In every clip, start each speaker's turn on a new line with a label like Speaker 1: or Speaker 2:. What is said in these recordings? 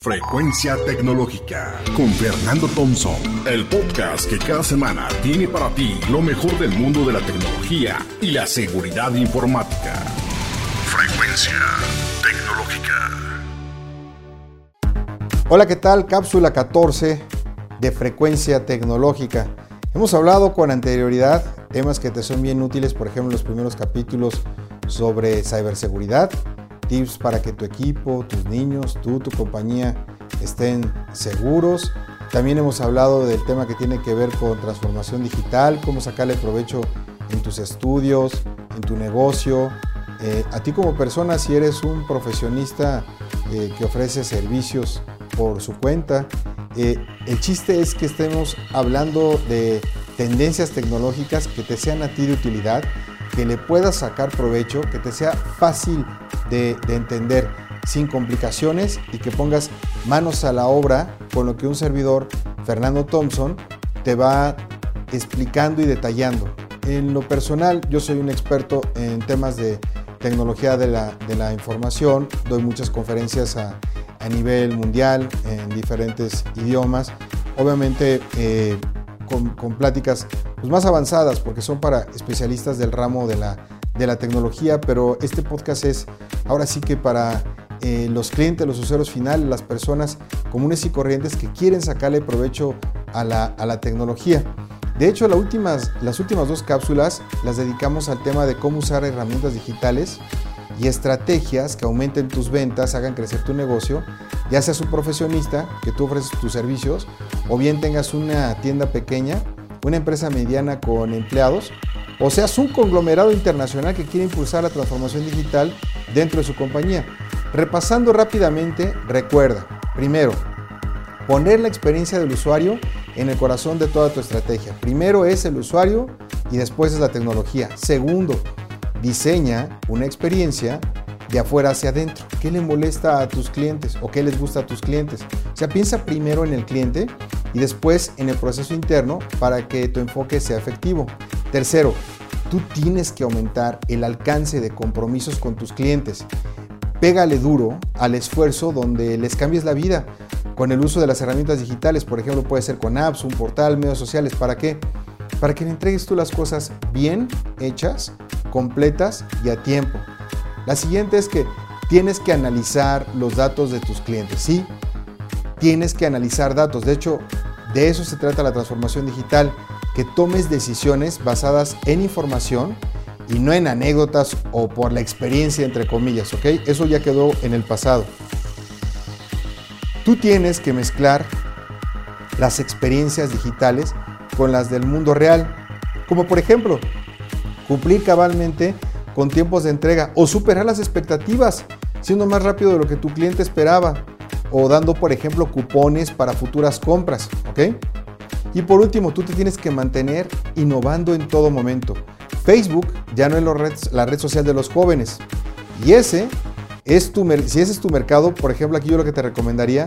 Speaker 1: Frecuencia Tecnológica con Fernando Thompson, el podcast que cada semana tiene para ti lo mejor del mundo de la tecnología y la seguridad informática. Frecuencia Tecnológica.
Speaker 2: Hola, ¿qué tal? Cápsula 14 de Frecuencia Tecnológica. Hemos hablado con anterioridad temas que te son bien útiles, por ejemplo, los primeros capítulos sobre ciberseguridad tips para que tu equipo, tus niños, tú, tu compañía estén seguros. También hemos hablado del tema que tiene que ver con transformación digital, cómo sacarle provecho en tus estudios, en tu negocio. Eh, a ti como persona, si eres un profesionista eh, que ofrece servicios por su cuenta, eh, el chiste es que estemos hablando de tendencias tecnológicas que te sean a ti de utilidad, que le puedas sacar provecho, que te sea fácil de, entender sin complicaciones y que pongas manos a la obra con lo que un servidor, Fernando Thompson, te va explicando y detallando. En lo personal, yo soy un experto en temas de tecnología de la, información, doy muchas conferencias a, nivel mundial en diferentes idiomas, obviamente eh, con, pláticas pues, más avanzadas porque son para especialistas del ramo de la, de la tecnología, pero este podcast es ahora sí que para eh, los clientes, los usuarios finales, las personas comunes y corrientes que quieren sacarle provecho a la, tecnología. De hecho, las últimas, las últimas dos cápsulas las dedicamos al tema de cómo usar herramientas digitales y estrategias que aumenten tus ventas, hagan crecer tu negocio, ya seas un profesionista que tú ofreces tus servicios o bien tengas una tienda pequeña, una empresa mediana con empleados o seas un conglomerado internacional que quiere impulsar la transformación digital dentro de su compañía. Repasando rápidamente, recuerda, primero, poner la experiencia del usuario en el corazón de toda tu estrategia. Primero es el usuario y después es la tecnología. Segundo, diseña una experiencia de afuera hacia adentro. ¿Qué le molesta a tus clientes o qué les gusta a tus clientes? O sea, piensa primero en el cliente y después en el proceso interno para que tu enfoque sea efectivo. Tercero, tú tienes que aumentar el alcance de compromisos con tus clientes. Pégale duro al esfuerzo donde les cambies la vida con el uso de las herramientas digitales, por ejemplo, puede ser con apps, un portal, medios sociales, ¿para qué? Para que le entregues tú las cosas bien hechas, completas y a tiempo. La siguiente es que tienes que analizar los datos de tus clientes, ¿sí? Tienes que analizar datos, de hecho, de eso se trata la transformación digital que tomes decisiones basadas en información y no en anécdotas o por la experiencia, entre comillas, ¿ok? Eso ya quedó en el pasado. Tú tienes que mezclar las experiencias digitales con las del mundo real, como por ejemplo, cumplir cabalmente con tiempos de entrega o superar las expectativas, siendo más rápido de lo que tu cliente esperaba, o dando, por ejemplo, cupones para futuras compras, ¿ok? Y por último, tú te tienes que mantener innovando en todo momento. Facebook ya no es la red social de los jóvenes. Y ese es tu, si ese es tu mercado, por ejemplo, aquí yo lo que te recomendaría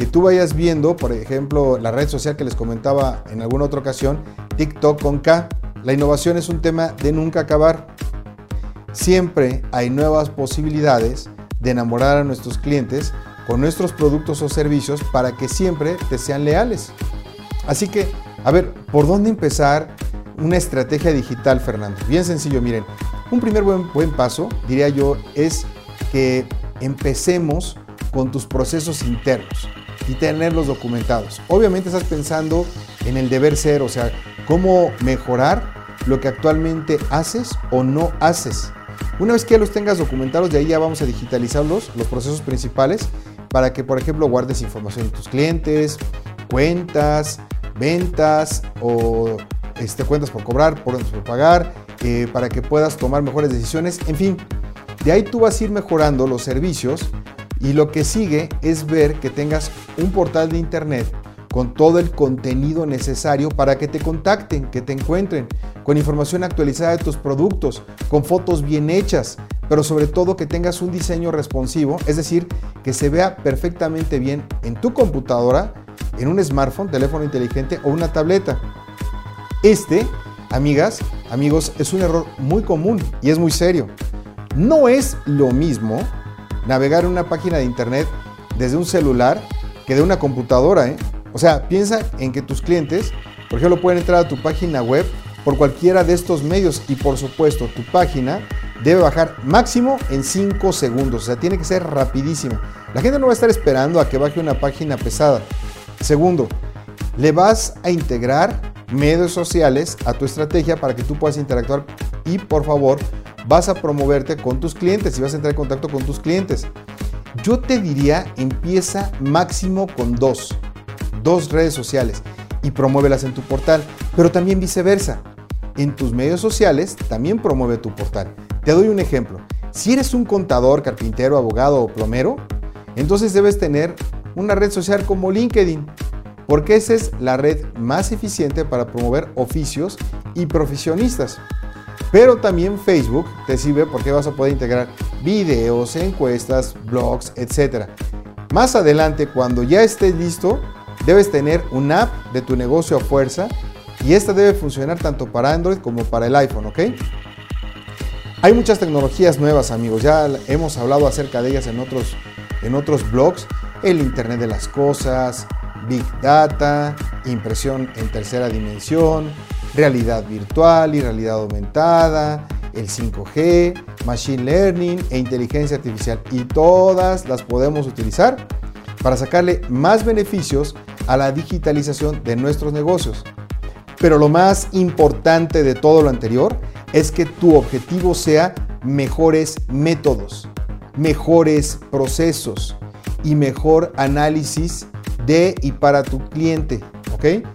Speaker 2: que tú vayas viendo, por ejemplo, la red social que les comentaba en alguna otra ocasión, TikTok con K. La innovación es un tema de nunca acabar. Siempre hay nuevas posibilidades de enamorar a nuestros clientes con nuestros productos o servicios para que siempre te sean leales. Así que, a ver, ¿por dónde empezar una estrategia digital, Fernando? Bien sencillo, miren. Un primer buen, buen paso, diría yo, es que empecemos con tus procesos internos y tenerlos documentados. Obviamente estás pensando en el deber ser, o sea, cómo mejorar lo que actualmente haces o no haces. Una vez que los tengas documentados, de ahí ya vamos a digitalizarlos, los procesos principales, para que, por ejemplo, guardes información de tus clientes, cuentas, ventas o este, cuentas por cobrar, por, pagar, eh, para que puedas tomar mejores decisiones. En fin, de ahí tú vas a ir mejorando los servicios y lo que sigue es ver que tengas un portal de internet con todo el contenido necesario para que te contacten, que te encuentren, con información actualizada de tus productos, con fotos bien hechas, pero sobre todo que tengas un diseño responsivo, es decir, que se vea perfectamente bien en tu computadora en un smartphone, teléfono inteligente o una tableta. Este, amigas, amigos, es un error muy común y es muy serio. No es lo mismo navegar en una página de internet desde un celular que de una computadora. ¿eh? O sea, piensa en que tus clientes, por ejemplo, pueden entrar a tu página web por cualquiera de estos medios y por supuesto tu página debe bajar máximo en 5 segundos, o sea, tiene que ser rapidísima. La gente no va a estar esperando a que baje una página pesada. Segundo, le vas a integrar medios sociales a tu estrategia para que tú puedas interactuar y por favor vas a promoverte con tus clientes y vas a entrar en contacto con tus clientes. Yo te diría, empieza máximo con dos, dos redes sociales y promuévelas en tu portal, pero también viceversa. En tus medios sociales también promueve tu portal. Te doy un ejemplo. Si eres un contador, carpintero, abogado o plomero, entonces debes tener una red social como LinkedIn, porque esa es la red más eficiente para promover oficios y profesionistas. Pero también Facebook te sirve porque vas a poder integrar videos, encuestas, blogs, etc. Más adelante, cuando ya estés listo, debes tener una app de tu negocio a fuerza y esta debe funcionar tanto para Android como para el iPhone, ¿ok? Hay muchas tecnologías nuevas, amigos. Ya hemos hablado acerca de ellas en otros, en otros blogs. El Internet de las Cosas, Big Data, impresión en tercera dimensión, realidad virtual y realidad aumentada, el 5G, Machine Learning e inteligencia artificial. Y todas las podemos utilizar para sacarle más beneficios a la digitalización de nuestros negocios. Pero lo más importante de todo lo anterior es que tu objetivo sea mejores métodos, mejores procesos y mejor análisis de y para tu cliente, ¿ok?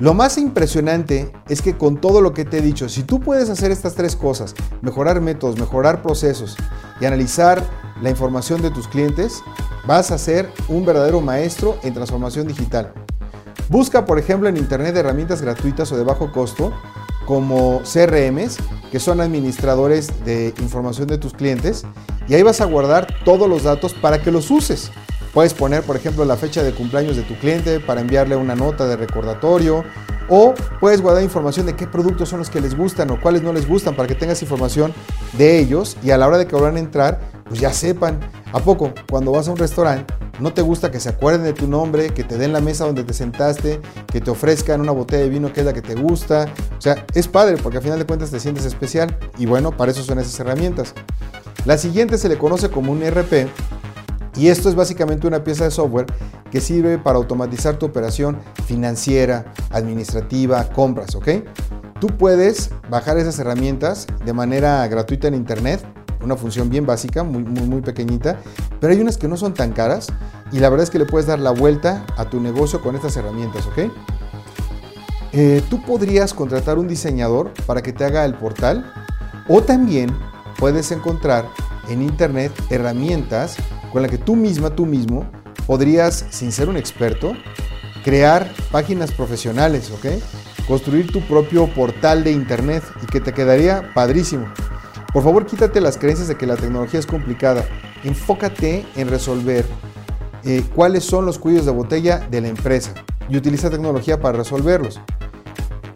Speaker 2: Lo más impresionante es que con todo lo que te he dicho, si tú puedes hacer estas tres cosas, mejorar métodos, mejorar procesos y analizar la información de tus clientes, vas a ser un verdadero maestro en transformación digital. Busca, por ejemplo, en Internet herramientas gratuitas o de bajo costo como CRMs, que son administradores de información de tus clientes, y ahí vas a guardar todos los datos para que los uses. Puedes poner, por ejemplo, la fecha de cumpleaños de tu cliente para enviarle una nota de recordatorio, o puedes guardar información de qué productos son los que les gustan o cuáles no les gustan para que tengas información de ellos y a la hora de que van a entrar, pues ya sepan. ¿A poco? Cuando vas a un restaurante, no te gusta que se acuerden de tu nombre, que te den la mesa donde te sentaste, que te ofrezcan una botella de vino que es la que te gusta. O sea, es padre porque al final de cuentas te sientes especial y bueno, para eso son esas herramientas. La siguiente se le conoce como un ERP y esto es básicamente una pieza de software que sirve para automatizar tu operación financiera, administrativa, compras, ¿ok? Tú puedes bajar esas herramientas de manera gratuita en internet una función bien básica, muy, muy, muy pequeñita, pero hay unas que no son tan caras y la verdad es que le puedes dar la vuelta a tu negocio con estas herramientas, ¿ok? Eh, tú podrías contratar un diseñador para que te haga el portal o también puedes encontrar en internet herramientas con las que tú misma, tú mismo, podrías, sin ser un experto, crear páginas profesionales, ¿ok? Construir tu propio portal de internet y que te quedaría padrísimo. Por favor, quítate las creencias de que la tecnología es complicada. Enfócate en resolver eh, cuáles son los cuellos de botella de la empresa y utiliza tecnología para resolverlos.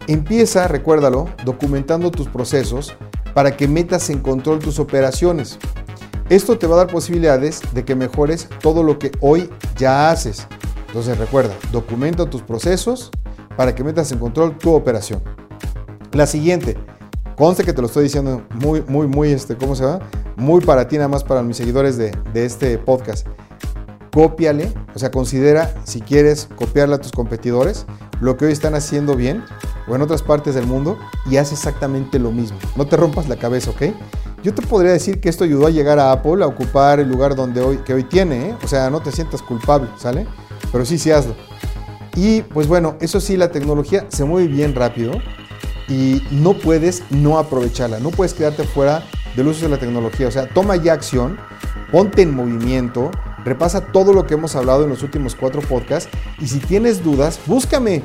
Speaker 2: Empieza, recuérdalo, documentando tus procesos para que metas en control tus operaciones. Esto te va a dar posibilidades de que mejores todo lo que hoy ya haces. Entonces recuerda, documenta tus procesos para que metas en control tu operación. La siguiente, Conste que te lo estoy diciendo muy, muy, muy, este, ¿cómo se llama? Muy para ti, nada más para mis seguidores de, de este podcast. Cópiale, o sea, considera si quieres copiarle a tus competidores lo que hoy están haciendo bien o en otras partes del mundo y haz exactamente lo mismo. No te rompas la cabeza, ¿ok? Yo te podría decir que esto ayudó a llegar a Apple a ocupar el lugar donde hoy, que hoy tiene, ¿eh? o sea, no te sientas culpable, ¿sale? Pero sí, sí hazlo. Y pues bueno, eso sí, la tecnología se mueve bien rápido y no puedes no aprovecharla, no puedes quedarte fuera del uso de la tecnología. O sea, toma ya acción, ponte en movimiento, repasa todo lo que hemos hablado en los últimos cuatro podcasts y si tienes dudas, búscame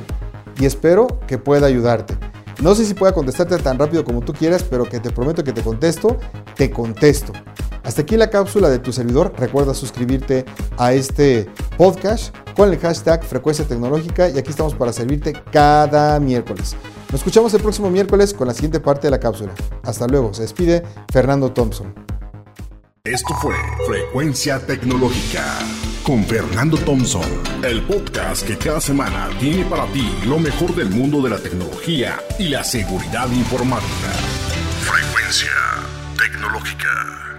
Speaker 2: y espero que pueda ayudarte. No sé si pueda contestarte tan rápido como tú quieras, pero que te prometo que te contesto, te contesto. Hasta aquí la cápsula de tu servidor. Recuerda suscribirte a este podcast con el hashtag Frecuencia Tecnológica y aquí estamos para servirte cada miércoles. Nos escuchamos el próximo miércoles con la siguiente parte de la cápsula. Hasta luego, se despide Fernando Thompson.
Speaker 1: Esto fue Frecuencia Tecnológica. con Fernando Thompson, el podcast que cada semana tiene para ti lo mejor del mundo de la tecnología y la seguridad informática. Frecuencia tecnológica.